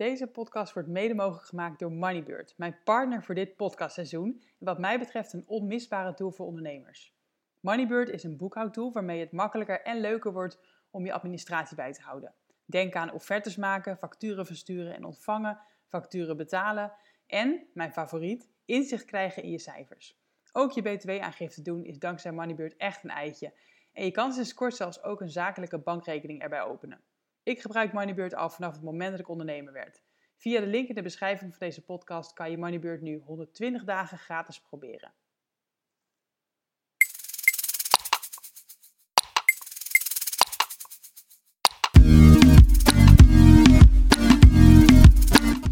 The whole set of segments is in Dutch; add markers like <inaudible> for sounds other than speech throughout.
Deze podcast wordt mede mogelijk gemaakt door Moneybird, mijn partner voor dit podcastseizoen en wat mij betreft een onmisbare tool voor ondernemers. Moneybird is een boekhoudtool waarmee het makkelijker en leuker wordt om je administratie bij te houden. Denk aan offertes maken, facturen versturen en ontvangen, facturen betalen en, mijn favoriet, inzicht krijgen in je cijfers. Ook je btw-aangifte doen is dankzij Moneybird echt een eitje. En je kan sinds kort zelfs ook een zakelijke bankrekening erbij openen. Ik gebruik Moneybird al vanaf het moment dat ik ondernemer werd. Via de link in de beschrijving van deze podcast kan je Moneybird nu 120 dagen gratis proberen.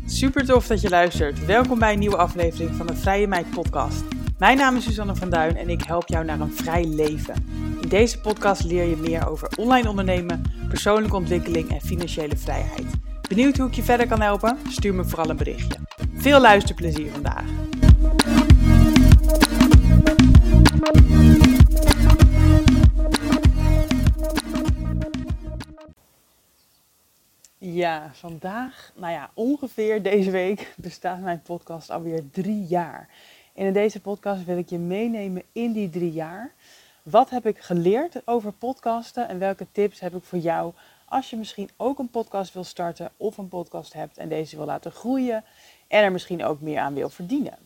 Super tof dat je luistert. Welkom bij een nieuwe aflevering van de Vrije Meid podcast. Mijn naam is Susanne van Duin en ik help jou naar een vrij leven. In deze podcast leer je meer over online ondernemen, persoonlijke ontwikkeling en financiële vrijheid. Benieuwd hoe ik je verder kan helpen? Stuur me vooral een berichtje. Veel luisterplezier vandaag. Ja, vandaag, nou ja, ongeveer deze week bestaat mijn podcast alweer drie jaar. En in deze podcast wil ik je meenemen in die drie jaar. Wat heb ik geleerd over podcasten en welke tips heb ik voor jou als je misschien ook een podcast wil starten of een podcast hebt en deze wil laten groeien en er misschien ook meer aan wil verdienen.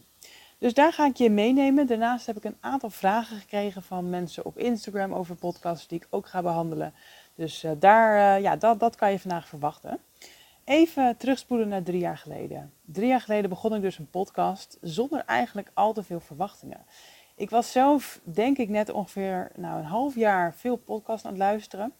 Dus daar ga ik je meenemen. Daarnaast heb ik een aantal vragen gekregen van mensen op Instagram over podcasts die ik ook ga behandelen. Dus uh, daar, uh, ja, dat, dat kan je vandaag verwachten. Even terugspoelen naar drie jaar geleden. Drie jaar geleden begon ik dus een podcast zonder eigenlijk al te veel verwachtingen. Ik was zelf, denk ik, net ongeveer nou, een half jaar veel podcast aan het luisteren.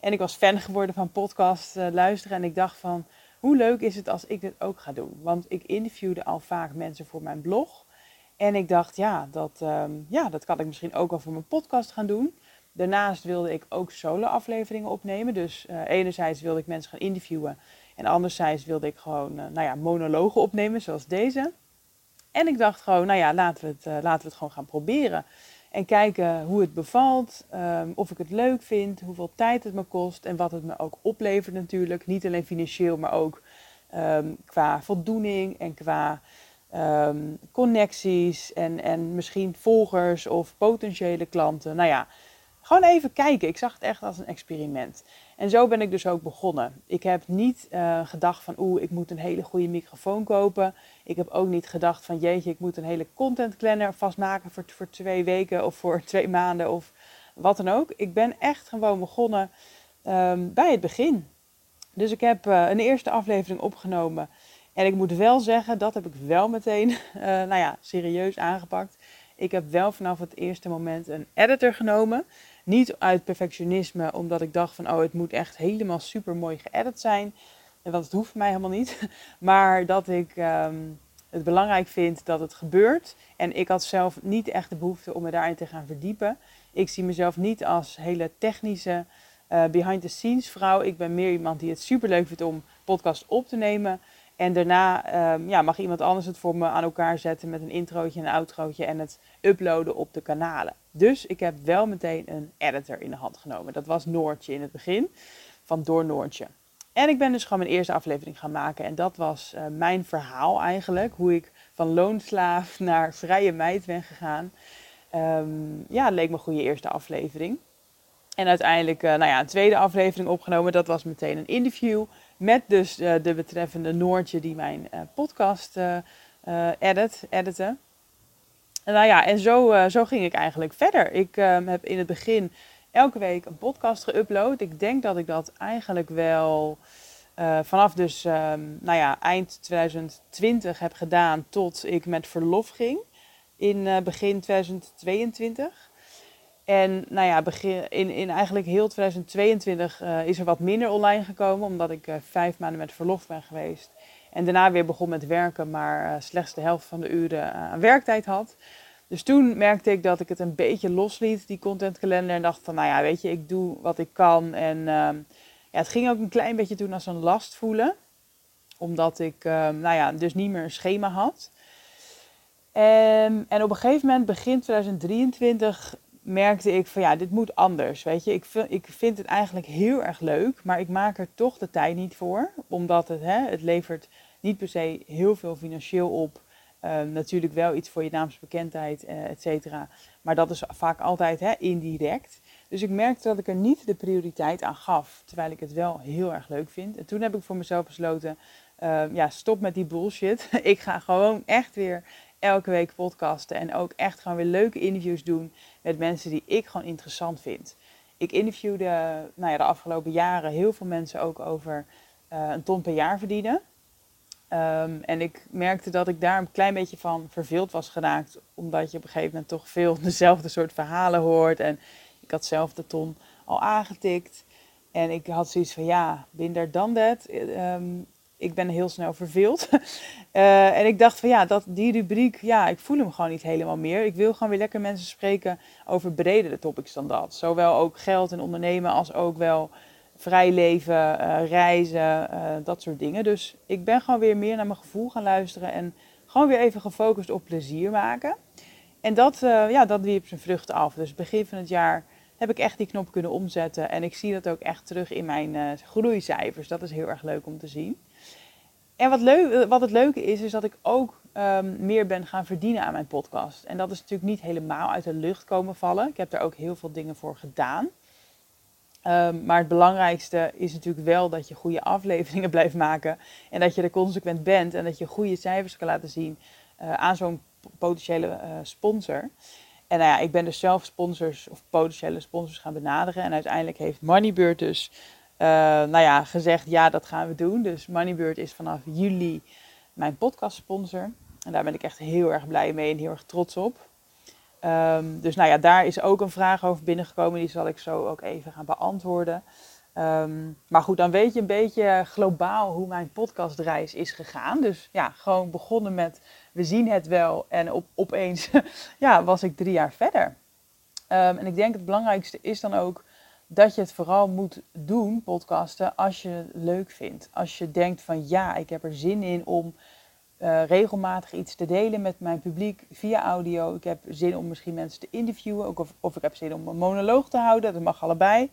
En ik was fan geworden van podcast uh, luisteren. En ik dacht van, hoe leuk is het als ik dit ook ga doen? Want ik interviewde al vaak mensen voor mijn blog. En ik dacht, ja, dat, um, ja, dat kan ik misschien ook al voor mijn podcast gaan doen. Daarnaast wilde ik ook solo-afleveringen opnemen. Dus uh, enerzijds wilde ik mensen gaan interviewen. En anderzijds wilde ik gewoon uh, nou ja, monologen opnemen, zoals deze. En ik dacht gewoon, nou ja, laten we het, uh, laten we het gewoon gaan proberen. En kijken hoe het bevalt, um, of ik het leuk vind, hoeveel tijd het me kost en wat het me ook oplevert natuurlijk. Niet alleen financieel, maar ook um, qua voldoening en qua um, connecties en, en misschien volgers of potentiële klanten. Nou ja, gewoon even kijken. Ik zag het echt als een experiment. En zo ben ik dus ook begonnen. Ik heb niet uh, gedacht van oeh, ik moet een hele goede microfoon kopen. Ik heb ook niet gedacht van jeetje, ik moet een hele content planner vastmaken voor, voor twee weken of voor <laughs> twee maanden of wat dan ook. Ik ben echt gewoon begonnen um, bij het begin. Dus ik heb uh, een eerste aflevering opgenomen. En ik moet wel zeggen, dat heb ik wel meteen, uh, <laughs> nou ja, serieus aangepakt. Ik heb wel vanaf het eerste moment een editor genomen. Niet uit perfectionisme, omdat ik dacht van, oh, het moet echt helemaal super mooi geëdit zijn. Want het hoeft mij helemaal niet. <laughs> Maar dat ik um, het belangrijk vind dat het gebeurt. En ik had zelf niet echt de behoefte om me daarin te gaan verdiepen. Ik zie mezelf niet als hele technische uh, behind-the-scenes vrouw. Ik ben meer iemand die het super leuk vindt om podcast op te nemen. En daarna um, ja, mag iemand anders het voor me aan elkaar zetten met een introotje en een outrootje en het uploaden op de kanalen. Dus ik heb wel meteen een editor in de hand genomen. Dat was Noortje in het begin, van Door Noortje. En ik ben dus gewoon mijn eerste aflevering gaan maken. En dat was uh, mijn verhaal eigenlijk. Hoe ik van loonslaaf <laughs> naar vrije meid ben gegaan. Um, ja, leek me een goede eerste aflevering. En uiteindelijk uh, nou ja, een tweede aflevering opgenomen. Dat was meteen een interview met dus uh, de betreffende Noortje die mijn uh, podcast edit, editen. En nou ja, en zo, zo ging ik eigenlijk verder. Ik um, heb in het begin elke week een podcast geüpload. Ik denk dat ik dat eigenlijk wel vanaf dus um, nou ja, eind 2020 heb gedaan tot ik met verlof ging in begin 2022. En nou ja, begin, in, in eigenlijk heel 2022 uh, is er wat minder online gekomen, omdat ik vijf maanden met verlof ben geweest. En daarna weer begon met werken, maar slechts de helft van de uren aan werktijd had. Dus toen merkte ik dat ik het een beetje losliet, die contentkalender. En dacht van, nou ja, weet je, ik doe wat ik kan. En uh, ja, het ging ook een klein beetje toen als een last voelen. Omdat ik, uh, nou ja, dus niet meer een schema had. En, en op een gegeven moment, begin 2023, merkte ik van ja, dit moet anders. Weet je, ik vind, ik vind het eigenlijk heel erg leuk, maar ik maak er toch de tijd niet voor. Omdat het, hè, het levert niet per se heel veel financieel op. Ehm, natuurlijk wel iets voor je naamsbekendheid, uh, et cetera. Maar dat is vaak altijd hè, indirect. Dus ik merkte dat ik er niet de prioriteit aan gaf, terwijl ik het wel heel erg leuk vind. En toen heb ik voor mezelf besloten, ehm, ja, stop met die bullshit. <laughs> ik ga gewoon echt weer elke week podcasten en ook echt gewoon weer leuke interviews doen met mensen die ik gewoon interessant vind. Ik interviewde nou ja, de afgelopen jaren heel veel mensen ook over uh, een ton per jaar verdienen. Um, en ik merkte dat ik daar een klein beetje van verveeld was geraakt, omdat je op een gegeven moment toch veel <laughs> dezelfde soort verhalen hoort. En ik had zelf de ton al aangetikt. En ik had zoiets van, ja, binder dan dat. Um, ik ben heel snel verveeld. uh, <laughs> en ik dacht van, ja, dat, die rubriek, ja, ik voel hem gewoon niet helemaal meer. Ik wil gewoon weer lekker mensen spreken over bredere topics dan dat. Zowel ook geld en ondernemen als ook wel vrij leven, uh, reizen, uh, dat soort dingen. Dus ik ben gewoon weer meer naar mijn gevoel gaan luisteren en gewoon weer even gefocust op plezier maken. En dat, ja, dat wierp zijn vruchten af. Dus begin van het jaar heb ik echt die knop kunnen omzetten. En ik zie dat ook echt terug in mijn groeicijfers. Dat is heel erg leuk om te zien. En wat, leuk, wat het leuke is, is dat ik ook um, meer ben gaan verdienen aan mijn podcast. En dat is natuurlijk niet helemaal uit de lucht komen vallen. Ik heb daar ook heel veel dingen voor gedaan. Um, maar het belangrijkste is natuurlijk wel dat je goede afleveringen <laughs> blijft maken. En dat je er consequent bent en dat je goede cijfers kan laten zien uh, aan zo'n potentiële uh, sponsor. En nou ja, ik ben dus zelf sponsors of potentiële sponsors gaan benaderen. En uiteindelijk heeft Moneybird dus uh, nou ja, gezegd, ja, dat gaan we doen. Dus Moneybird is vanaf juli mijn podcast sponsor. En daar ben ik echt heel erg blij mee en heel erg trots op. Um, dus nou ja, daar is ook een vraag over binnengekomen. Die zal ik zo ook even gaan beantwoorden. Um, maar goed, dan weet je een beetje globaal hoe mijn podcastreis is gegaan. Dus ja, gewoon begonnen met we zien het wel. En op, opeens <laughs> ja, was ik drie jaar verder. Um, en ik denk het belangrijkste is dan ook dat je het vooral moet doen, podcasten, als je het leuk vindt. Als je denkt van ja, ik heb er zin in om uh, regelmatig iets te delen met mijn publiek via audio. Ik heb zin om misschien mensen te interviewen, ook of, of ik heb zin om een monoloog te houden. Dat mag allebei.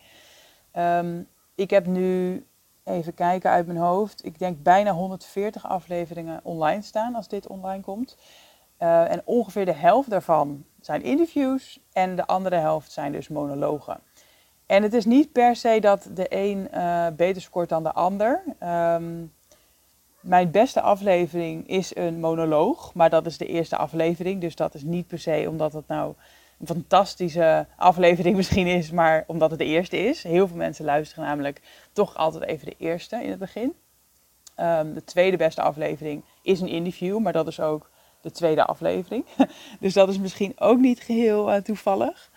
Um, ik heb nu, even kijken uit mijn hoofd, ik denk bijna 140 afleveringen online staan als dit online komt. Uh, en ongeveer de helft daarvan zijn interviews en de andere helft zijn dus monologen. En het is niet per se dat de een uh, beter scoort dan de ander. Um, mijn beste aflevering is een monoloog, maar dat is de eerste aflevering. Dus dat is niet per se omdat het nou een fantastische aflevering <laughs> misschien is, maar omdat het de eerste is. Heel veel mensen luisteren namelijk toch altijd even de eerste in het begin. Um, de tweede beste aflevering is een interview, maar dat is ook de tweede aflevering. <laughs> dus dat is misschien ook niet geheel uh, toevallig.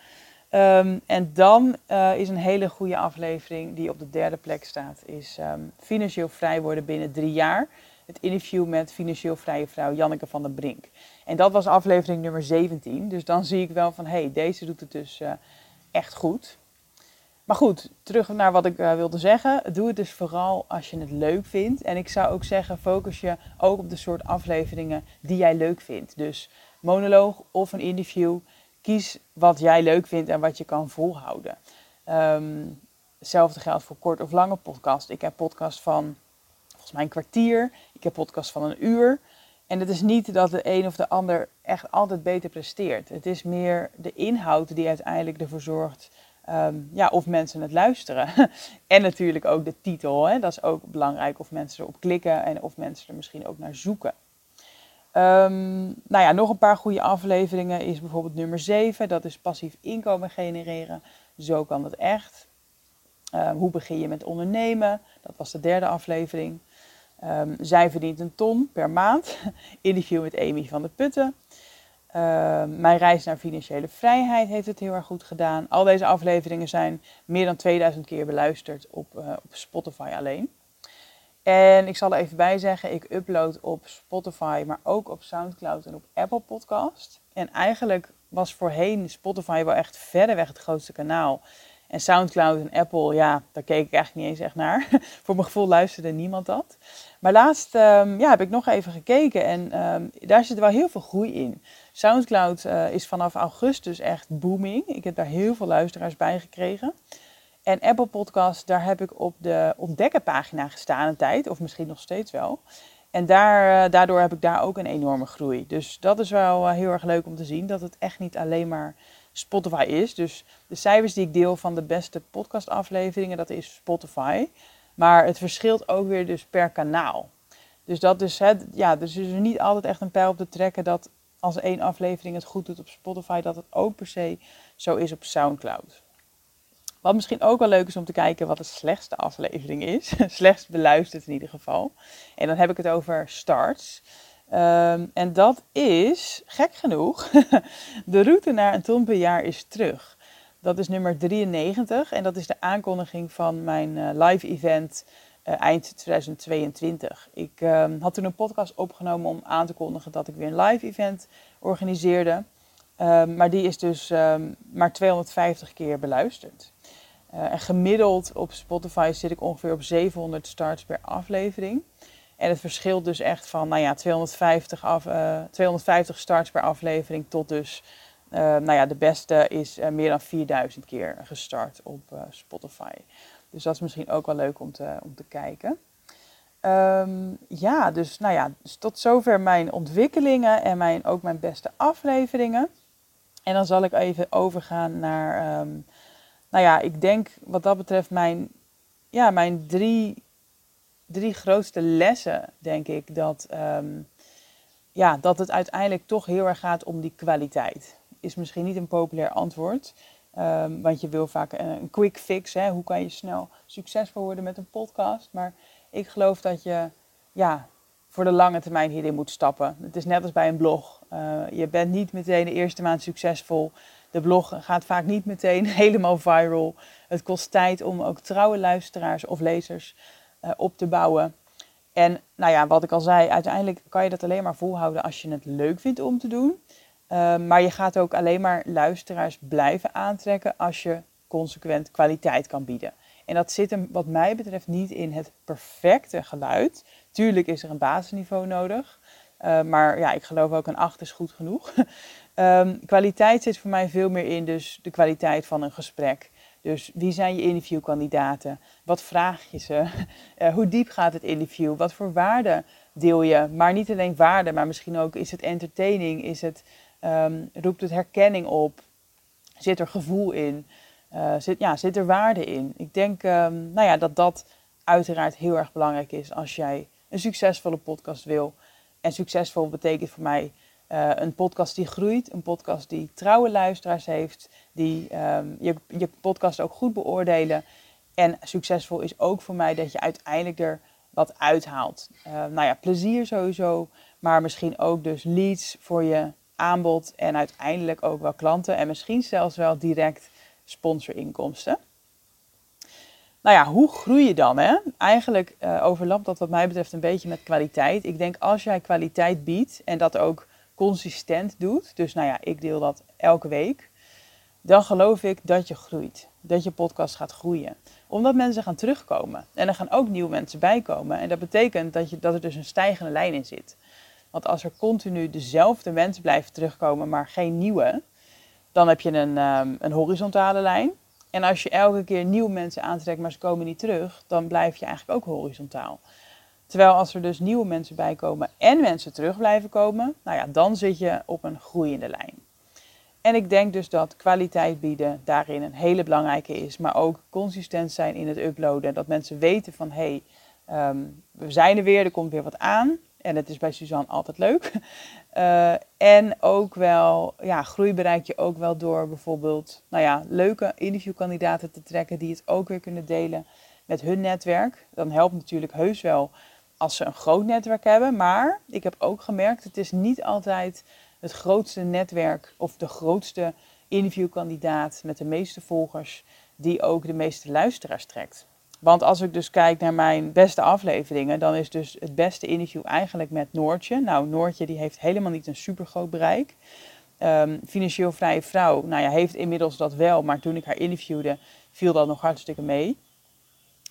Um, en dan uh, is een hele goede aflevering die op de derde plek staat, is um, financieel vrij worden binnen drie jaar. Het interview met financieel vrije vrouw Janneke van der Brink. En dat was aflevering nummer 17. Dus dan zie ik wel van, hé, hey, deze doet het dus uh, echt goed. Maar goed, terug naar wat ik uh, wilde zeggen. Doe het dus vooral als je het leuk vindt. En ik zou ook zeggen, focus je ook op de soort afleveringen die jij leuk vindt. Dus monoloog of een interview kies wat jij leuk vindt en wat je kan volhouden. Um, hetzelfde geldt voor kort of lange podcast. Ik heb podcast van volgens mij een kwartier. Ik heb podcast van een uur. En het is niet dat de een of de ander echt altijd beter presteert. Het is meer de inhoud die uiteindelijk ervoor zorgt um, ja, of mensen het luisteren. <laughs> en natuurlijk ook de titel. Hè? Dat is ook belangrijk of mensen erop klikken en of mensen er misschien ook naar zoeken. Um, nou ja, nog een paar goede afleveringen is bijvoorbeeld nummer 7. Dat is passief inkomen genereren. Zo kan het echt. Uh, hoe begin je met ondernemen? Dat was de derde aflevering. Um, zij verdient een ton per maand. <laughs> Interview met Amy van de Putten. Uh, mijn reis naar financiële vrijheid heeft het heel erg goed gedaan. Al deze afleveringen zijn meer dan 2000 keer beluisterd op, uh, op Spotify alleen. En ik zal er even bij zeggen, ik upload op Spotify, maar ook op Soundcloud en op Apple Podcast. En eigenlijk was voorheen Spotify wel echt verder weg het grootste kanaal. En Soundcloud en Apple, ja, daar keek ik eigenlijk niet eens echt naar. <laughs> Voor mijn gevoel luisterde niemand dat. Maar laatst ehm, ja, heb ik nog even gekeken en ehm, daar zit wel heel veel groei in. Soundcloud uh, is vanaf augustus echt booming. Ik heb daar heel veel luisteraars bij gekregen. En Apple Podcast, daar heb ik op de ontdekkenpagina gestaan een tijd, of misschien nog steeds wel. En daar, eh, daardoor heb ik daar ook een enorme groei. Dus dat is wel eh, heel erg leuk om te zien, dat het echt niet alleen maar Spotify is. Dus de cijfers die ik deel van de beste podcastafleveringen, dat is Spotify. Maar het verschilt ook weer dus per kanaal. Dus dat is ja, dus is er niet altijd echt een pijl op te trekken dat als één aflevering het goed doet op Spotify, dat het ook per se zo is op SoundCloud. Wat misschien ook wel leuk is om te kijken wat de slechtste aflevering is. <laughs> Slechtst beluisterd in ieder geval. En dan heb ik het over starts. Um, en dat is, gek genoeg, <laughs> de route naar een ton per jaar is terug. Dat is nummer 93 en dat is de aankondiging van mijn uh, live event uh, eind 2022. Ik um, had toen een podcast opgenomen om aan te kondigen dat ik weer een live event organiseerde. Um, maar die is dus maar 250 keer beluisterd. Uh, en gemiddeld op Spotify zit ik ongeveer op 700 starts per aflevering. En het verschilt dus echt van nou ja, 250, af, uh, 250 starts per aflevering tot dus, uh, nou ja, de beste is meer dan 4000 keer gestart op Spotify. Dus dat is misschien ook wel leuk om te, om te kijken. Um, ja, dus nou ja, dus tot zover mijn ontwikkelingen en mijn, ook mijn beste afleveringen. En dan zal ik even overgaan naar, um, nou ja, ik denk wat dat betreft mijn, ja, mijn drie drie grootste lessen, denk ik, dat, um, ja, dat het uiteindelijk toch heel erg gaat om die kwaliteit. Is misschien niet een populair antwoord, um, want je wil vaak een, quick fix. Hè? Hoe kan je snel succesvol worden met een podcast? Maar ik geloof dat je ja, voor de lange termijn hierin moet stappen. Het is net als bij een blog. Uh, je bent niet meteen de eerste maand succesvol. De blog gaat vaak niet meteen <laughs> helemaal viral. Het kost tijd om ook trouwe luisteraars of lezers uh, op te bouwen. En nou ja, wat ik al zei, uiteindelijk kan je dat alleen maar volhouden als je het leuk vindt om te doen. Uh, maar je gaat ook alleen maar luisteraars blijven aantrekken als je consequent kwaliteit kan bieden. En dat zit hem wat mij betreft niet in het perfecte geluid. Tuurlijk is er een basisniveau nodig. Uh, maar ja, ik geloof ook een 8 is goed genoeg. <laughs> um, kwaliteit zit voor mij veel meer in dus de kwaliteit van een gesprek. Dus wie zijn je interviewkandidaten? Wat vraag je ze? Uh, <laughs> hoe diep gaat het interview? Wat voor waarde deel je? Maar niet alleen waarde, maar misschien ook is het entertaining? Is het, um, roept het herkenning op? Zit er gevoel in? Uh, zit, ja, zit er waarde in? Ik denk um, nou ja, dat dat uiteraard heel erg belangrijk is als jij een succesvolle podcast wil. En succesvol betekent voor mij uh, een podcast die groeit, een podcast die trouwe luisteraars heeft, die um, je, je podcast ook goed beoordelen. En succesvol is ook voor mij dat je uiteindelijk er wat uithaalt. Uh, nou ja, plezier sowieso, maar misschien ook dus leads voor je aanbod en uiteindelijk ook wel klanten en misschien zelfs wel direct sponsorinkomsten. Nou ja, hoe groei je dan? Hè? Eigenlijk uh, overlapt dat wat mij betreft een beetje met kwaliteit. Ik denk als jij kwaliteit biedt en dat ook consistent doet, dus nou ja, ik deel dat elke week, dan geloof ik dat je groeit. Dat je podcast gaat groeien. Omdat mensen gaan terugkomen. En er gaan ook nieuwe mensen bijkomen. En dat betekent dat, je, dat er dus een stijgende lijn in zit. Want als er continu dezelfde mensen blijven terugkomen, maar geen nieuwe, dan heb je een, um, een horizontale lijn. En als je elke keer nieuwe mensen aantrekt, maar ze komen niet terug, dan blijf je eigenlijk ook horizontaal. Terwijl als er dus nieuwe mensen bij komen en mensen terug blijven komen, nou ja, dan zit je op een groeiende lijn. En ik denk dus dat kwaliteit bieden daarin een hele belangrijke is, maar ook consistent zijn in het uploaden. Dat mensen weten van hé, hey, um, we zijn er weer, er komt weer wat aan. En het is bij Suzanne altijd leuk. Uh, <laughs> en ook wel, ja, groei bereik je ook wel door bijvoorbeeld, nou ja, leuke interviewkandidaten te trekken die het ook weer kunnen delen met hun netwerk. Dan helpt natuurlijk heus wel als ze een groot netwerk hebben. Maar ik heb ook gemerkt, het is niet altijd het grootste netwerk of de grootste interviewkandidaat met de meeste volgers die ook de meeste luisteraars trekt. Want als ik dus kijk naar mijn beste afleveringen, dan is dus het beste interview eigenlijk met Noortje. Nou, Noortje die heeft helemaal niet een super groot bereik. Ehm, financieel vrije vrouw, nou ja, heeft inmiddels dat wel, maar toen ik haar interviewde, viel dat nog hartstikke mee.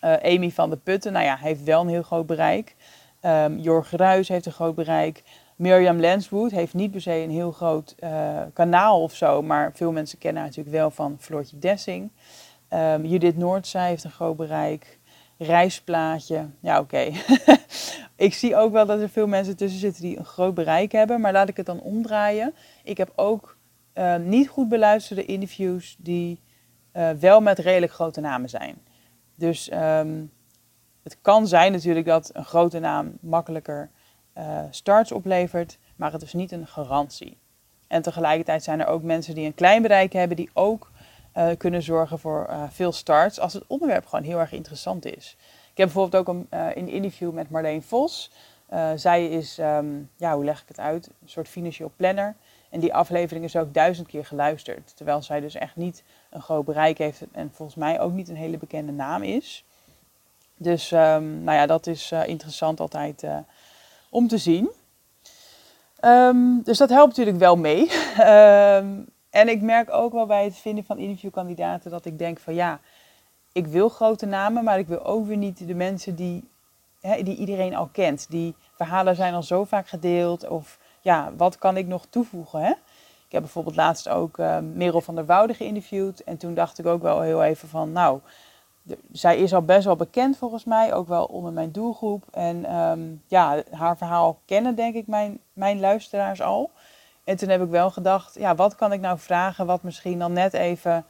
Uh, Amy van de Putten, nou ja, heeft wel een heel groot bereik. Um, Jorg Ruijs heeft een groot bereik. Mirjam Lanswood heeft niet per se een heel groot uh, kanaal of zo, maar veel mensen kennen haar natuurlijk wel van Floortje Dessing. Um, Judith Noordzij heeft een groot bereik. Reisplaatje, ja oké. <laughs> ik zie ook wel dat er veel mensen tussen zitten die een groot bereik hebben, maar laat ik het dan omdraaien. Ik heb ook uh, niet goed beluisterde interviews die wel met redelijk grote namen zijn. Dus um, het kan zijn natuurlijk dat een grote naam makkelijker uh, starts oplevert, maar het is niet een garantie. En tegelijkertijd zijn er ook mensen die een klein bereik hebben, die ook uh, kunnen zorgen voor uh, veel starts als het onderwerp gewoon heel erg interessant is. Ik heb bijvoorbeeld ook een, een interview met Marleen Vos. zij is, um, ja, hoe leg ik het uit, een soort financieel planner. En die aflevering is ook duizend keer geluisterd. Terwijl zij dus echt niet een groot bereik heeft en volgens mij ook niet een hele bekende naam is. Dus um, nou ja, dat is uh, interessant altijd uh, om te zien. Um, dus dat helpt natuurlijk wel mee. um, <laughs> en ik merk ook wel bij het vinden van interviewkandidaten dat ik denk van ja, ik wil grote namen, maar ik wil ook weer niet de mensen die, hè, die iedereen al kent. Die verhalen zijn al zo vaak gedeeld of ja, wat kan ik nog toevoegen? Hè? Ik heb bijvoorbeeld laatst ook uh, Merel van der Woude geïnterviewd. En toen dacht ik ook wel heel even van, nou, zij is al best wel bekend volgens mij, ook wel onder mijn doelgroep. En um, ja, haar verhaal kennen denk ik mijn, mijn luisteraars al. En toen heb ik wel gedacht, ja, wat kan ik nou vragen wat misschien dan net even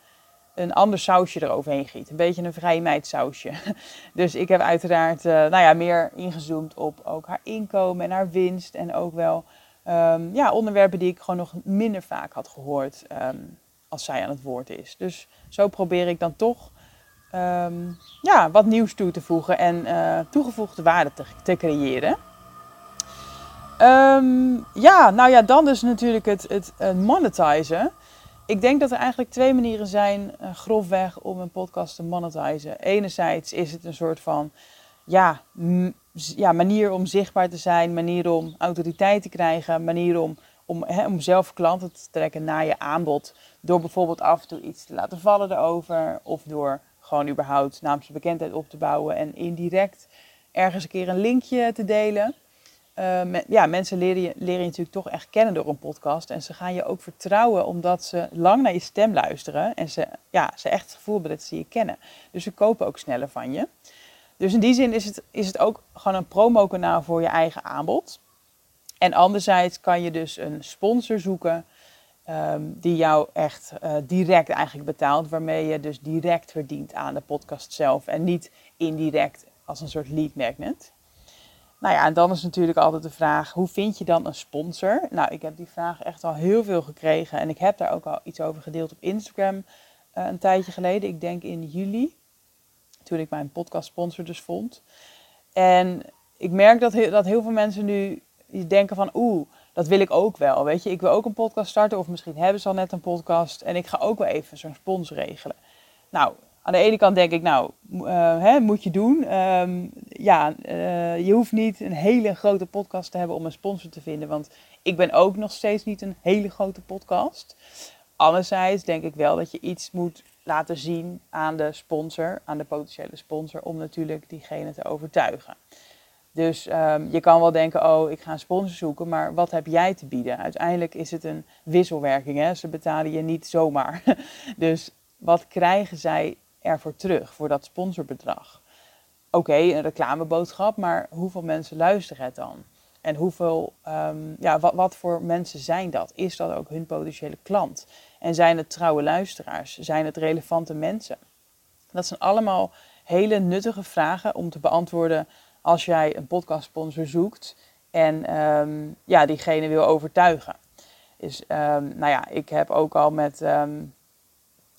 een ander sausje eroverheen giet. Een beetje een vrije meid sausje. <laughs> Dus ik heb uiteraard uh, nou ja, meer ingezoomd op ook haar inkomen en haar winst. En ook wel um, ja, onderwerpen die ik gewoon nog minder vaak had gehoord um, als zij aan het woord is. Dus zo probeer ik dan toch um, ja, wat nieuws toe te voegen en uh, toegevoegde waarde te, creëren. ja, nou ja, dan dus natuurlijk het, het, monetizen. Ik denk dat er eigenlijk twee manieren zijn, uh, grofweg, om een podcast te monetizen. Enerzijds is het een soort van ja, ja, manier om zichtbaar te zijn, manier om autoriteit te krijgen, manier om, om, om zelf klanten te trekken naar je aanbod. Door bijvoorbeeld af en toe iets te laten vallen erover, of door gewoon überhaupt naamsbekendheid op te bouwen en indirect ergens een keer een linkje te delen. Uh, ja, mensen leren je, leren je natuurlijk toch echt kennen door een podcast. En ze gaan je ook vertrouwen omdat ze lang naar je stem luisteren. En ze, ja, ze echt het gevoel hebben dat ze je kennen. Dus ze kopen ook sneller van je. Dus in die zin is het, is het ook gewoon een promokanaal voor je eigen aanbod. En anderzijds kan je dus een sponsor zoeken um, die jou echt uh, direct eigenlijk betaalt, waarmee je dus direct verdient aan de podcast zelf en niet indirect als een soort lead magnet. Nou ja, en dan is natuurlijk altijd de vraag, hoe vind je dan een sponsor? Nou, ik heb die vraag echt al heel veel gekregen en ik heb daar ook al iets over gedeeld op Instagram uh, een tijdje geleden. Ik denk in juli toen ik mijn podcast sponsor dus vond. En ik merk dat, heel, dat heel veel mensen nu denken van oeh, dat wil ik ook wel. Weet je, ik wil ook een podcast starten of misschien hebben ze al net een podcast en ik ga ook wel even zo'n sponsor regelen. Nou, aan de ene kant denk ik, nou, uh, hè, moet je doen. Um, ja, uh, je hoeft niet een hele grote podcast te hebben om een sponsor te vinden, want ik ben ook nog steeds niet een hele grote podcast. Anderzijds denk ik wel dat je iets moet laten zien aan de sponsor, aan de potentiële sponsor, om natuurlijk diegene te overtuigen. Dus um, je kan wel denken, oh, ik ga een sponsor zoeken, maar wat heb jij te bieden? Uiteindelijk is het een wisselwerking, hè? ze betalen je niet zomaar. <laughs> dus wat krijgen zij ervoor terug, voor dat sponsorbedrag? Oké, een reclameboodschap, maar hoeveel mensen luisteren het dan? En hoeveel, um, ja, wat, wat voor mensen zijn dat? Is dat ook hun potentiële klant? En zijn het trouwe luisteraars? Zijn het relevante mensen? Dat zijn allemaal hele nuttige vragen om te beantwoorden als jij een podcastsponsor zoekt en um, ja, diegene wil overtuigen. Dus um, nou ja, ik heb ook al met,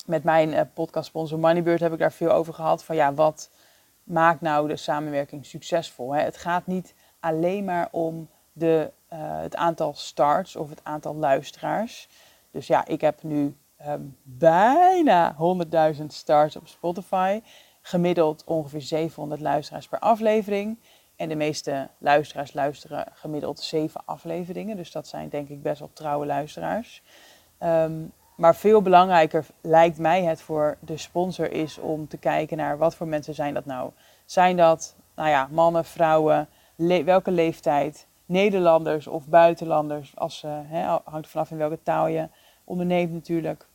met mijn uh, podcastsponsor Moneybird heb ik daar veel over gehad. Van ja, wat maakt nou de samenwerking succesvol? Hè? Het gaat niet alleen maar om de, uh, het aantal starts of het aantal luisteraars. Dus ja, ik heb nu um, bijna 100.000 starts op Spotify. Gemiddeld ongeveer 700 luisteraars per aflevering. En de meeste luisteraars luisteren gemiddeld zeven afleveringen. Dus dat zijn denk ik best wel trouwe luisteraars. Ehm, maar veel belangrijker lijkt mij het voor de sponsor is om te kijken naar wat voor mensen zijn dat nou. Zijn dat nou ja, mannen, vrouwen, welke leeftijd, Nederlanders of buitenlanders, als, hè, hangt vanaf in welke taal je onderneemt natuurlijk.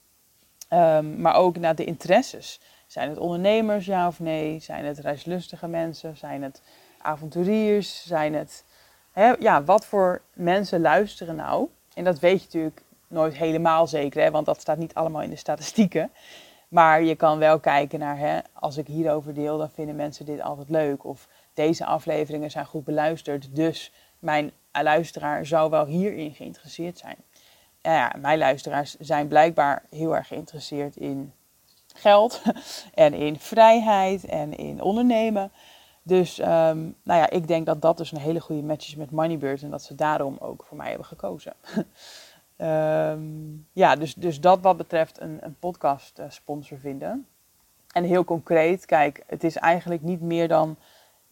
Ehm, maar ook naar de interesses. Zijn het ondernemers, ja of nee? Zijn het reislustige mensen? Zijn het avonturiers? Zijn het... Hè, ja, wat voor mensen luisteren nou? En dat weet je natuurlijk nooit helemaal zeker, hè, want dat staat niet allemaal in de statistieken. Maar je kan wel kijken naar, hè, als ik hierover deel, dan vinden mensen dit altijd leuk. Of deze afleveringen zijn goed beluisterd, dus mijn luisteraar zou wel hierin geïnteresseerd zijn. Ja, mijn luisteraars zijn blijkbaar heel erg geïnteresseerd in geld <laughs> en in vrijheid en in ondernemen. Dus um, nou ja, ik denk dat dat dus een hele goede match is met Moneybird en dat ze daarom ook voor mij hebben gekozen. um, <laughs> ja, dus, dus dat wat betreft een, een podcast uh, sponsor vinden. En heel concreet, kijk, het is eigenlijk niet meer dan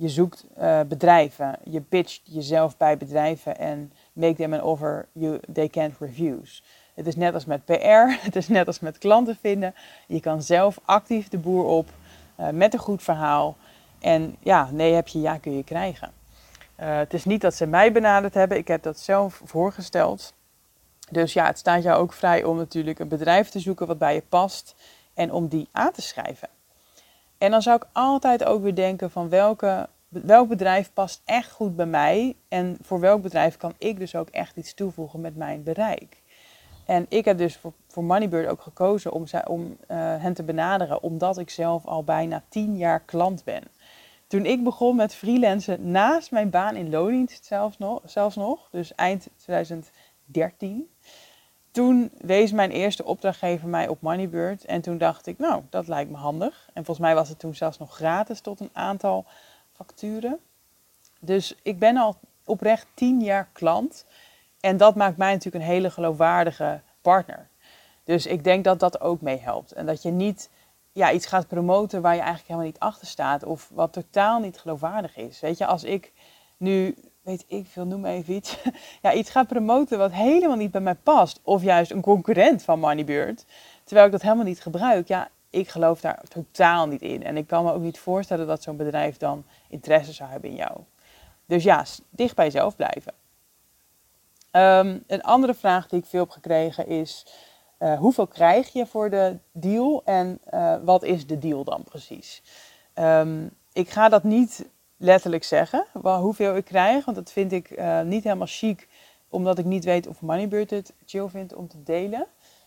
je zoekt uh, bedrijven. Je pitcht jezelf bij bedrijven en make them an offer you, they can't refuse. Het is net als met PR, <laughs> het is net als met klanten vinden. Je kan zelf actief de boer op uh, met een goed verhaal. En ja, nee heb je, ja kun je krijgen. Uh, het is niet dat ze mij benaderd hebben, ik heb dat zelf voorgesteld. Dus ja, het staat jou ook vrij om natuurlijk een bedrijf te zoeken wat bij je past en om die aan te schrijven. En dan zou ik altijd ook weer denken van welke, welk bedrijf past echt goed bij mij en voor welk bedrijf kan ik dus ook echt iets toevoegen met mijn bereik. En ik heb dus voor, voor Moneybird ook gekozen om, om uh, hen te benaderen, omdat ik zelf al bijna tien jaar klant ben. Toen ik begon met freelancen naast mijn baan in loondienst zelfs nog, zelfs nog, dus eind 2013, toen wees mijn eerste opdrachtgever mij op Moneybird. En toen dacht ik, nou, dat lijkt me handig. En volgens mij was het toen zelfs nog gratis tot een aantal facturen. Dus ik ben al oprecht tien jaar klant. En dat maakt mij natuurlijk een hele geloofwaardige partner. Dus ik denk dat dat ook meehelpt. En dat je niet ja, iets gaat promoten waar je eigenlijk helemaal niet achter staat. Of wat totaal niet geloofwaardig is. Weet je, als ik nu weet ik veel, noem even iets, <laughs> ja, iets gaat promoten wat helemaal niet bij mij past. Of juist een concurrent van Moneybird, terwijl ik dat helemaal niet gebruik. Ja, ik geloof daar totaal niet in. En ik kan me ook niet voorstellen dat zo'n bedrijf dan interesse zou hebben in jou. Dus ja, dicht bij jezelf blijven. Ehm, een andere vraag die ik veel heb gekregen is: uh, hoeveel krijg je voor de deal en uh, wat is de deal dan precies? Um, ik ga dat niet letterlijk zeggen hoeveel ik krijg. Want dat vind ik uh, niet helemaal chic, omdat ik niet weet of Moneybird het chill vindt om te delen.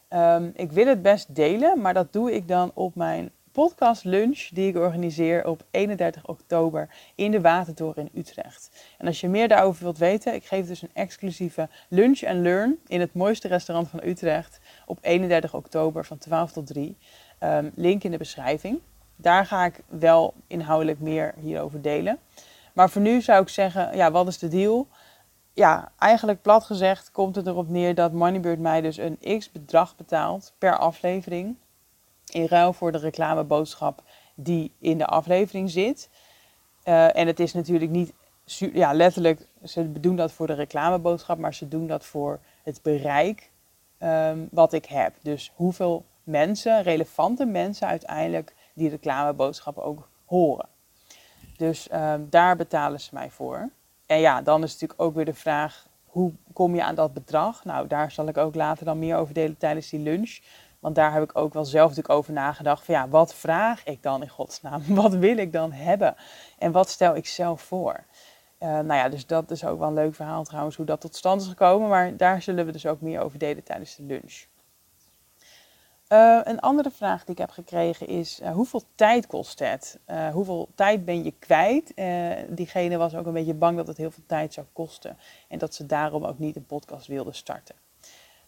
Um, ik wil het best delen, maar dat doe ik dan op mijn podcast lunch die ik organiseer op 31 oktober in de Watertoren in Utrecht. En als je meer daarover wilt weten, ik geef dus een exclusieve lunch and learn in het mooiste restaurant van Utrecht op 31 oktober van 12 tot 3. Um, ehm, link in de beschrijving daar ga ik wel inhoudelijk meer hierover delen. Maar voor nu zou ik zeggen, ja, wat is de deal? Ja, eigenlijk plat gezegd komt het erop neer dat Moneybird mij dus een x bedrag betaalt per aflevering. In ruil voor de reclameboodschap die in de aflevering zit. Uh, en het is natuurlijk niet ja, letterlijk, ze doen dat voor de reclameboodschap, maar ze doen dat voor het bereik um, wat ik heb. Dus hoeveel mensen, relevante mensen uiteindelijk die reclameboodschappen ook horen. Dus ehm, daar betalen ze mij voor. En ja, dan is natuurlijk ook weer de vraag, hoe kom je aan dat bedrag? Nou, daar zal ik ook later dan meer over delen tijdens die lunch. Want daar heb ik ook wel zelf natuurlijk over nagedacht. Van ja, wat vraag ik dan in godsnaam? <laughs> Wat wil ik dan hebben? En wat stel ik zelf voor? Uh, nou ja, dus dat is ook wel een leuk verhaal trouwens, hoe dat tot stand is gekomen. Maar daar zullen we dus ook meer over delen tijdens de lunch. Uh, een andere vraag die ik heb gekregen is: uh, hoeveel tijd kost het? Uh, hoeveel tijd ben je kwijt? diegene was ook een beetje bang dat het heel veel tijd zou kosten en dat ze daarom ook niet een podcast wilde starten.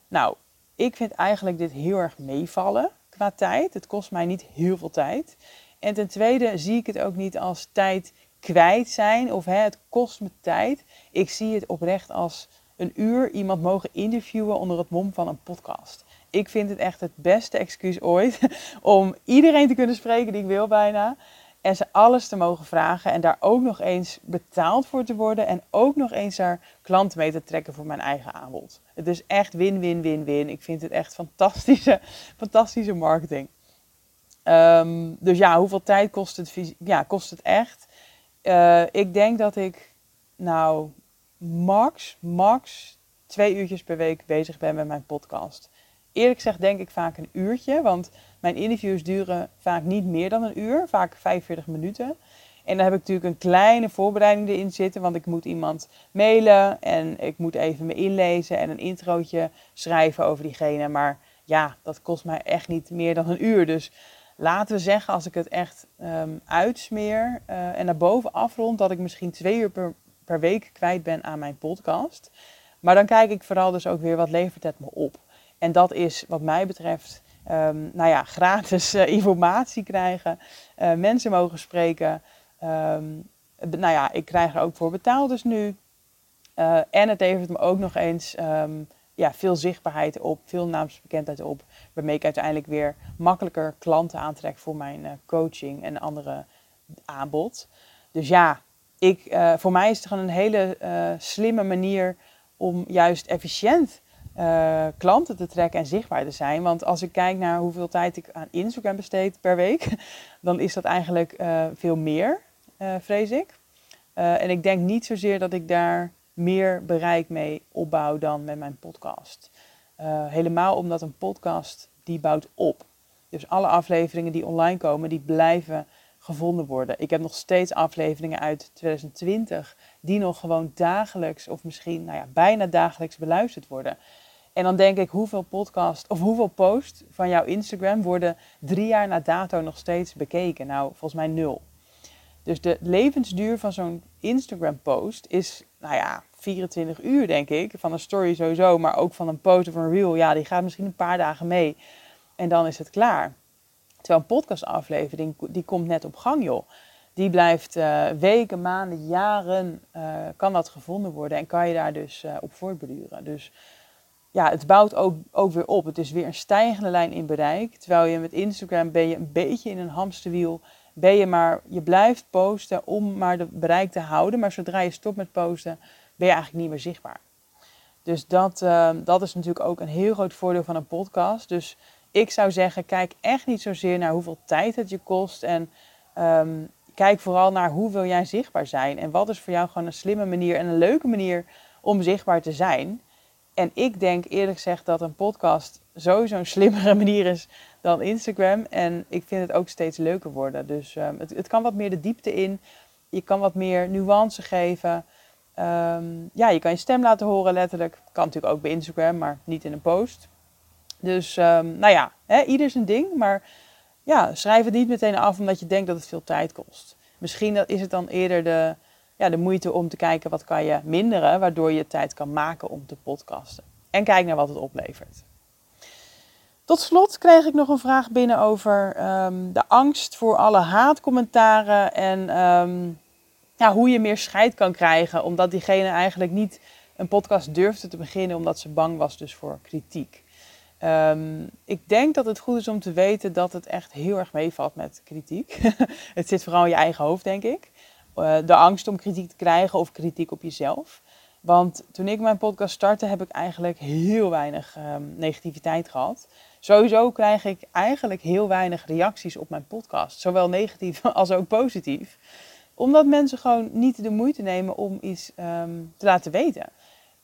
Nou, ik vind eigenlijk dit heel erg meevallen qua tijd. Het kost mij niet heel veel tijd. En ten tweede zie ik het ook niet als tijd kwijt zijn of hè, het kost me tijd. Ik zie het oprecht als een uur iemand mogen interviewen onder het mom van een podcast ik vind het echt het beste excuus ooit <laughs> om iedereen te kunnen spreken die ik wil bijna. En ze alles te mogen vragen en daar ook nog eens betaald voor te worden. En ook nog eens daar klanten mee te trekken voor mijn eigen aanbod. Het is echt win, win, win, win. Ik vind het echt fantastische, <laughs> fantastische marketing. Ehm, dus ja, hoeveel tijd kost het, ja, kost het echt? Uh, ik denk dat ik nou max, max twee uurtjes per week bezig ben met mijn podcast. Eerlijk gezegd denk ik vaak een uurtje, want mijn interviews duren vaak niet meer dan een uur, vaak 45 minuten. En dan heb ik natuurlijk een kleine voorbereiding erin zitten, want ik moet iemand mailen en ik moet even me inlezen en een introotje schrijven over diegene. Maar ja, dat kost mij echt niet meer dan een uur. Dus laten we zeggen, als ik het echt um, uitsmeer uh, en naar boven afrond, dat ik misschien twee uur per, per week kwijt ben aan mijn podcast. Maar dan kijk ik vooral dus ook weer wat levert het me op. En dat is wat mij betreft, um, nou ja, gratis uh, informatie krijgen, uh, mensen mogen spreken. Um, nou ja, ik krijg er ook voor betaald dus nu. Uh, en het levert me ook nog eens um, ja, veel zichtbaarheid op, veel naamsbekendheid op. Waarmee ik uiteindelijk weer makkelijker klanten aantrek voor mijn coaching en andere aanbod. Dus ja, ik, voor mij is het gewoon een hele slimme manier om juist efficiënt uh, klanten te trekken en zichtbaar te zijn. Want als ik kijk naar hoeveel tijd ik aan Instagram besteed per week, <laughs> dan is dat eigenlijk uh, veel meer, uh, vrees ik. en ik denk niet zozeer dat ik daar meer bereik mee opbouw dan met mijn podcast. helemaal omdat een podcast die bouwt op. Dus alle afleveringen die online komen, die blijven gevonden worden. Ik heb nog steeds afleveringen uit 2020 die nog gewoon dagelijks of misschien nou ja, bijna dagelijks beluisterd worden. En dan denk ik, hoeveel podcast of hoeveel posts van jouw Instagram worden drie jaar na dato nog steeds bekeken? Nou, volgens mij nul. Dus de levensduur van zo'n Instagram post is, nou ja, 24 uur denk ik. Van een story sowieso, maar ook van een post of een reel. Ja, die gaat misschien een paar dagen mee. En dan is het klaar. Terwijl een podcastaflevering, die komt net op gang, joh. Die blijft uh, weken, maanden, jaren, uh, kan dat gevonden worden. En kan je daar dus uh, op voortborduren. Dus ja, het bouwt ook, ook weer op. Het is weer een stijgende lijn in bereik. Terwijl je met Instagram ben je een beetje in een hamsterwiel. Ben je maar, je blijft posten om maar de bereik te houden. Maar zodra je stopt met posten, ben je eigenlijk niet meer zichtbaar. Dus dat, uh, dat is natuurlijk ook een heel groot voordeel van een podcast. Dus ik zou zeggen, kijk echt niet zozeer naar hoeveel tijd het je kost. En um, kijk vooral naar hoe wil jij zichtbaar zijn. En wat is voor jou gewoon een slimme manier en een leuke manier om zichtbaar te zijn. En ik denk eerlijk gezegd dat een podcast sowieso een slimmere <laughs> manier is dan Instagram. En ik vind het ook steeds leuker worden. Dus um, het, het, kan wat meer de diepte in. Je kan wat meer nuance geven. Um, ja, je kan je stem laten horen letterlijk. Kan natuurlijk ook bij Instagram, maar niet in een post. Dus um, nou ja, hè, ieder zijn ding. Maar ja, schrijf het niet meteen af omdat je denkt dat het veel tijd kost. Misschien is het dan eerder de, ja, de moeite om te kijken wat kan je minderen, waardoor je tijd kan maken om te podcasten. En kijk naar wat het oplevert. Tot slot kreeg ik nog een vraag binnen over um, de angst voor alle haatcommentaren en um, ja, hoe je meer scheid kan krijgen, omdat diegene eigenlijk niet een podcast durfde te beginnen omdat ze bang was dus voor kritiek. Um, ik denk dat het goed is om te weten dat het echt heel erg meevalt met kritiek. <laughs> het zit vooral in je eigen hoofd, denk ik. Uh, de angst om kritiek te krijgen of kritiek op jezelf. Want toen ik mijn podcast startte, heb ik eigenlijk heel weinig um, negativiteit gehad. Sowieso krijg ik eigenlijk heel weinig reacties op mijn podcast. Zowel negatief <laughs> als ook positief. Omdat mensen gewoon niet de moeite nemen om iets um, te laten weten.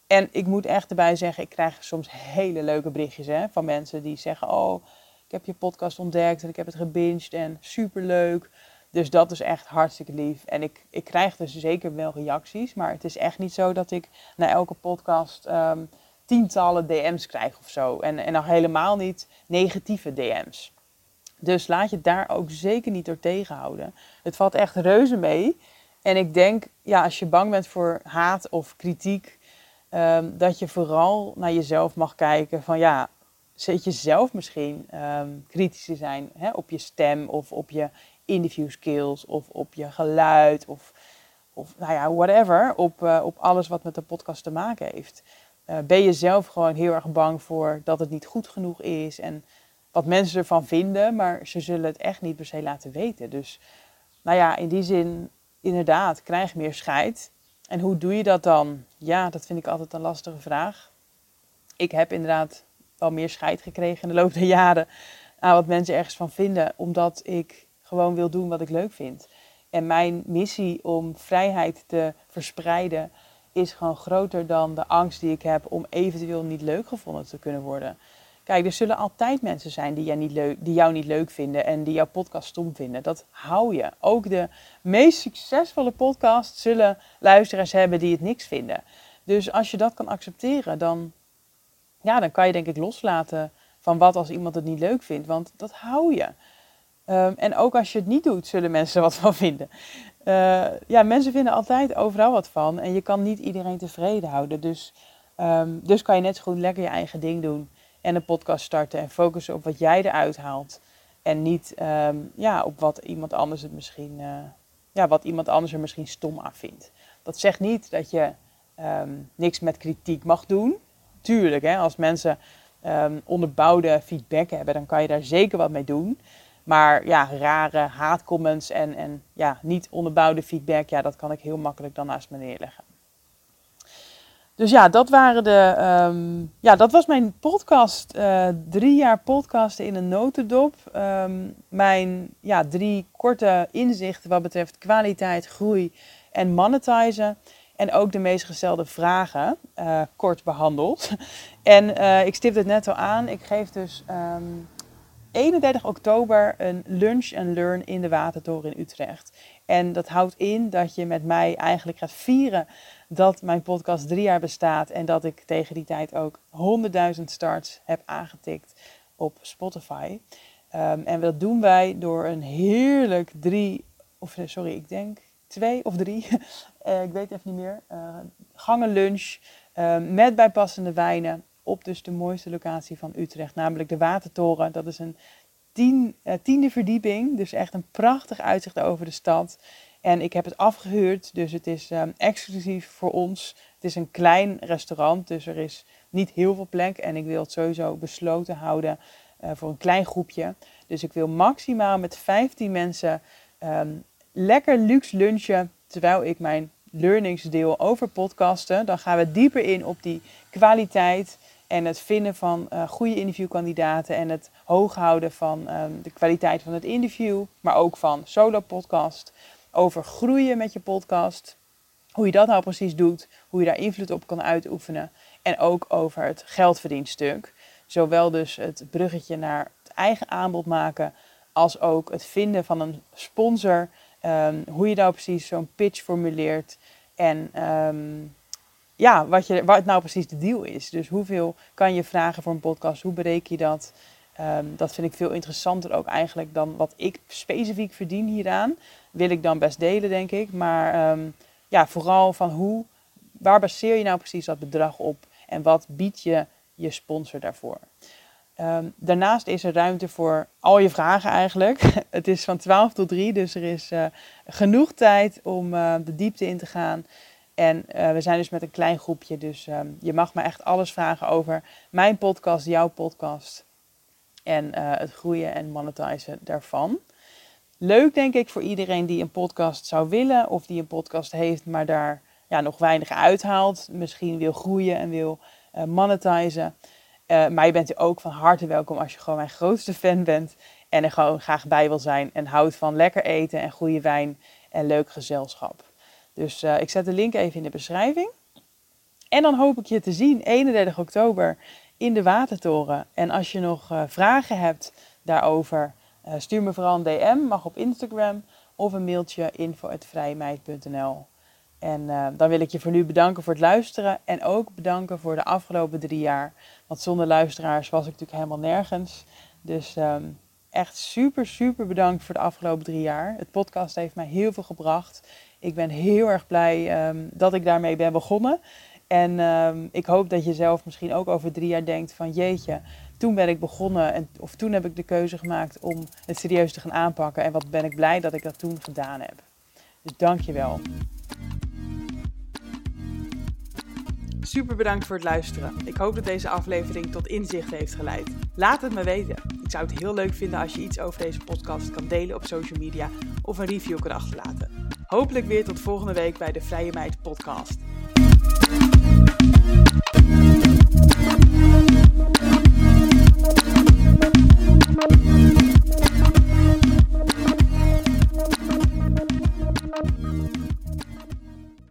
En ik moet echt erbij zeggen, ik krijg soms hele leuke berichtjes hè, van mensen die zeggen: Oh, ik heb je podcast ontdekt en ik heb het gebinged en superleuk. Dus dat is echt hartstikke lief. En ik, ik krijg dus zeker wel reacties, maar het is echt niet zo dat ik na elke podcast um, tientallen DM's krijg of zo. En, en nog helemaal niet negatieve DM's. Dus laat je daar ook zeker niet door tegenhouden. Het valt echt reuze mee. En ik denk, ja, als je bang bent voor haat of kritiek, um, dat je vooral naar jezelf mag kijken van ja, zit je zelf misschien um, kritisch te zijn hè, op je stem of op je interview skills of op je geluid of, of nou ja, whatever, op, uh, op alles wat met de podcast te maken heeft. Uh, ben je zelf gewoon heel erg bang voor dat het niet goed genoeg is en wat mensen ervan vinden, maar ze zullen het echt niet per se laten weten. Dus nou ja, in die zin, inderdaad, krijg meer scheid. En hoe doe je dat dan? Ja, dat vind ik altijd een lastige vraag. Ik heb inderdaad wel meer scheid gekregen in de loop der jaren aan wat mensen ergens van vinden, omdat ik gewoon wil doen wat ik leuk vind. En mijn missie om vrijheid te verspreiden is gewoon groter dan de angst die ik heb om eventueel niet leuk gevonden te kunnen worden. Kijk, er zullen altijd mensen zijn die, jij niet leuk, die jou niet leuk vinden en die jouw podcast stom vinden. Dat hou je. Ook de meest succesvolle podcasts zullen luisteraars hebben die het niks vinden. Dus als je dat kan accepteren, dan, ja, dan kan je denk ik loslaten van wat als iemand het niet leuk vindt. Want dat hou je. Ehm, en ook als je het niet doet, zullen mensen wat van vinden. Uh, ja, mensen vinden altijd overal wat van. En je kan niet iedereen tevreden houden. Dus, um, dus kan je net zo goed lekker je eigen ding doen. En een podcast starten en focussen op wat jij eruit haalt. En niet um, ja, op wat iemand anders het misschien, uh, ja, wat iemand anders er misschien stom aan vindt. Dat zegt niet dat je niks met kritiek mag doen. Tuurlijk, hè, als mensen onderbouwde feedback hebben, dan kan je daar zeker wat mee doen. Maar ja, rare haatcomments en, en ja, niet onderbouwde feedback, ja, dat kan ik heel makkelijk dan naast me neerleggen. Dus ja, dat waren de. Um, ja, dat was mijn podcast. Uh, drie jaar podcasten in een notendop. Um, mijn ja, drie korte inzichten wat betreft kwaliteit, groei en monetizen. En ook de meest gestelde vragen uh, kort behandeld. <laughs> En uh, ik stipte het net al aan. Ik geef dus um, 31 oktober een lunch and learn in de Watertoren in Utrecht. En dat houdt in dat je met mij eigenlijk gaat vieren dat mijn podcast drie jaar bestaat en dat ik tegen die tijd ook 100.000 starts heb aangetikt op Spotify. Um, en dat doen wij door een heerlijk drie, of sorry, ik denk twee of drie, uh, <laughs> ik weet even niet meer, uh, gangen lunch uh, met bijpassende wijnen op dus de mooiste locatie van Utrecht, namelijk de Watertoren. Dat is een tien, uh, tiende verdieping, dus echt een prachtig uitzicht over de stad. En ik heb het afgehuurd, dus het is um, exclusief voor ons. Het is een klein restaurant, dus er is niet heel veel plek. En ik wil het sowieso besloten houden uh, voor een klein groepje. Dus ik wil maximaal met 15 mensen um, lekker luxe lunchen, terwijl ik mijn learnings deel over podcasten. Dan gaan we dieper in op die kwaliteit en het vinden van uh, goede interviewkandidaten en het hoog houden van um, de kwaliteit van het interview, maar ook van solo podcast. Over groeien met je podcast. Hoe je dat nou precies doet, hoe je daar invloed op kan uitoefenen. En ook over het geldverdienstuk. Zowel dus het bruggetje naar het eigen aanbod maken, als ook het vinden van een sponsor. Um, hoe je nou precies zo'n pitch formuleert. En um, ja, wat, je, wat nou precies de deal is. Dus hoeveel kan je vragen voor een podcast? Hoe bereken je dat? Um, dat vind ik veel interessanter ook eigenlijk dan wat ik specifiek verdien hieraan. Wil ik dan best delen, denk ik. Maar um, ja, vooral van hoe, waar baseer je nou precies dat bedrag op? En wat biedt je je sponsor daarvoor? Um, daarnaast is er ruimte voor al je vragen eigenlijk. <laughs> Het is van 12 tot 3, dus er is uh, genoeg tijd om uh, de diepte in te gaan. En uh, we zijn dus met een klein groepje, dus um, je mag me echt alles vragen over mijn podcast, jouw podcast en uh, het groeien en monetizen daarvan. Leuk denk ik voor iedereen die een podcast zou willen of die een podcast heeft, maar daar ja, nog weinig uithaalt. Misschien wil groeien en wil uh, monetizen. maar je bent ook van harte welkom als je gewoon mijn grootste fan bent en er gewoon graag bij wil zijn en houdt van lekker eten en goede wijn en leuk gezelschap. Dus uh, ik zet de link even in de beschrijving. En dan hoop ik je te zien 31 oktober in de Watertoren. En als je nog uh, vragen hebt daarover, uh, stuur me vooral een DM, mag op Instagram of een mailtje info.vrijmeid.nl. En dan wil ik je voor nu bedanken voor het luisteren en ook bedanken voor de afgelopen drie jaar. Want zonder luisteraars was ik natuurlijk helemaal nergens. Dus um, echt super, super bedankt voor de afgelopen drie jaar. Het podcast heeft mij heel veel gebracht. Ik ben heel erg blij um, dat ik daarmee ben begonnen. En um, ik hoop dat je zelf misschien ook over drie jaar denkt van jeetje, toen ben ik begonnen en, of toen heb ik de keuze gemaakt om het serieus te gaan aanpakken. En wat ben ik blij dat ik dat toen gedaan heb. Dus dank je wel. Super bedankt voor het luisteren. Ik hoop dat deze aflevering tot inzicht heeft geleid. Laat het me weten. Ik zou het heel leuk vinden als je iets over deze podcast kan delen op social media of een review kan achterlaten. Hopelijk weer tot volgende week bij de Vrije Meid Podcast.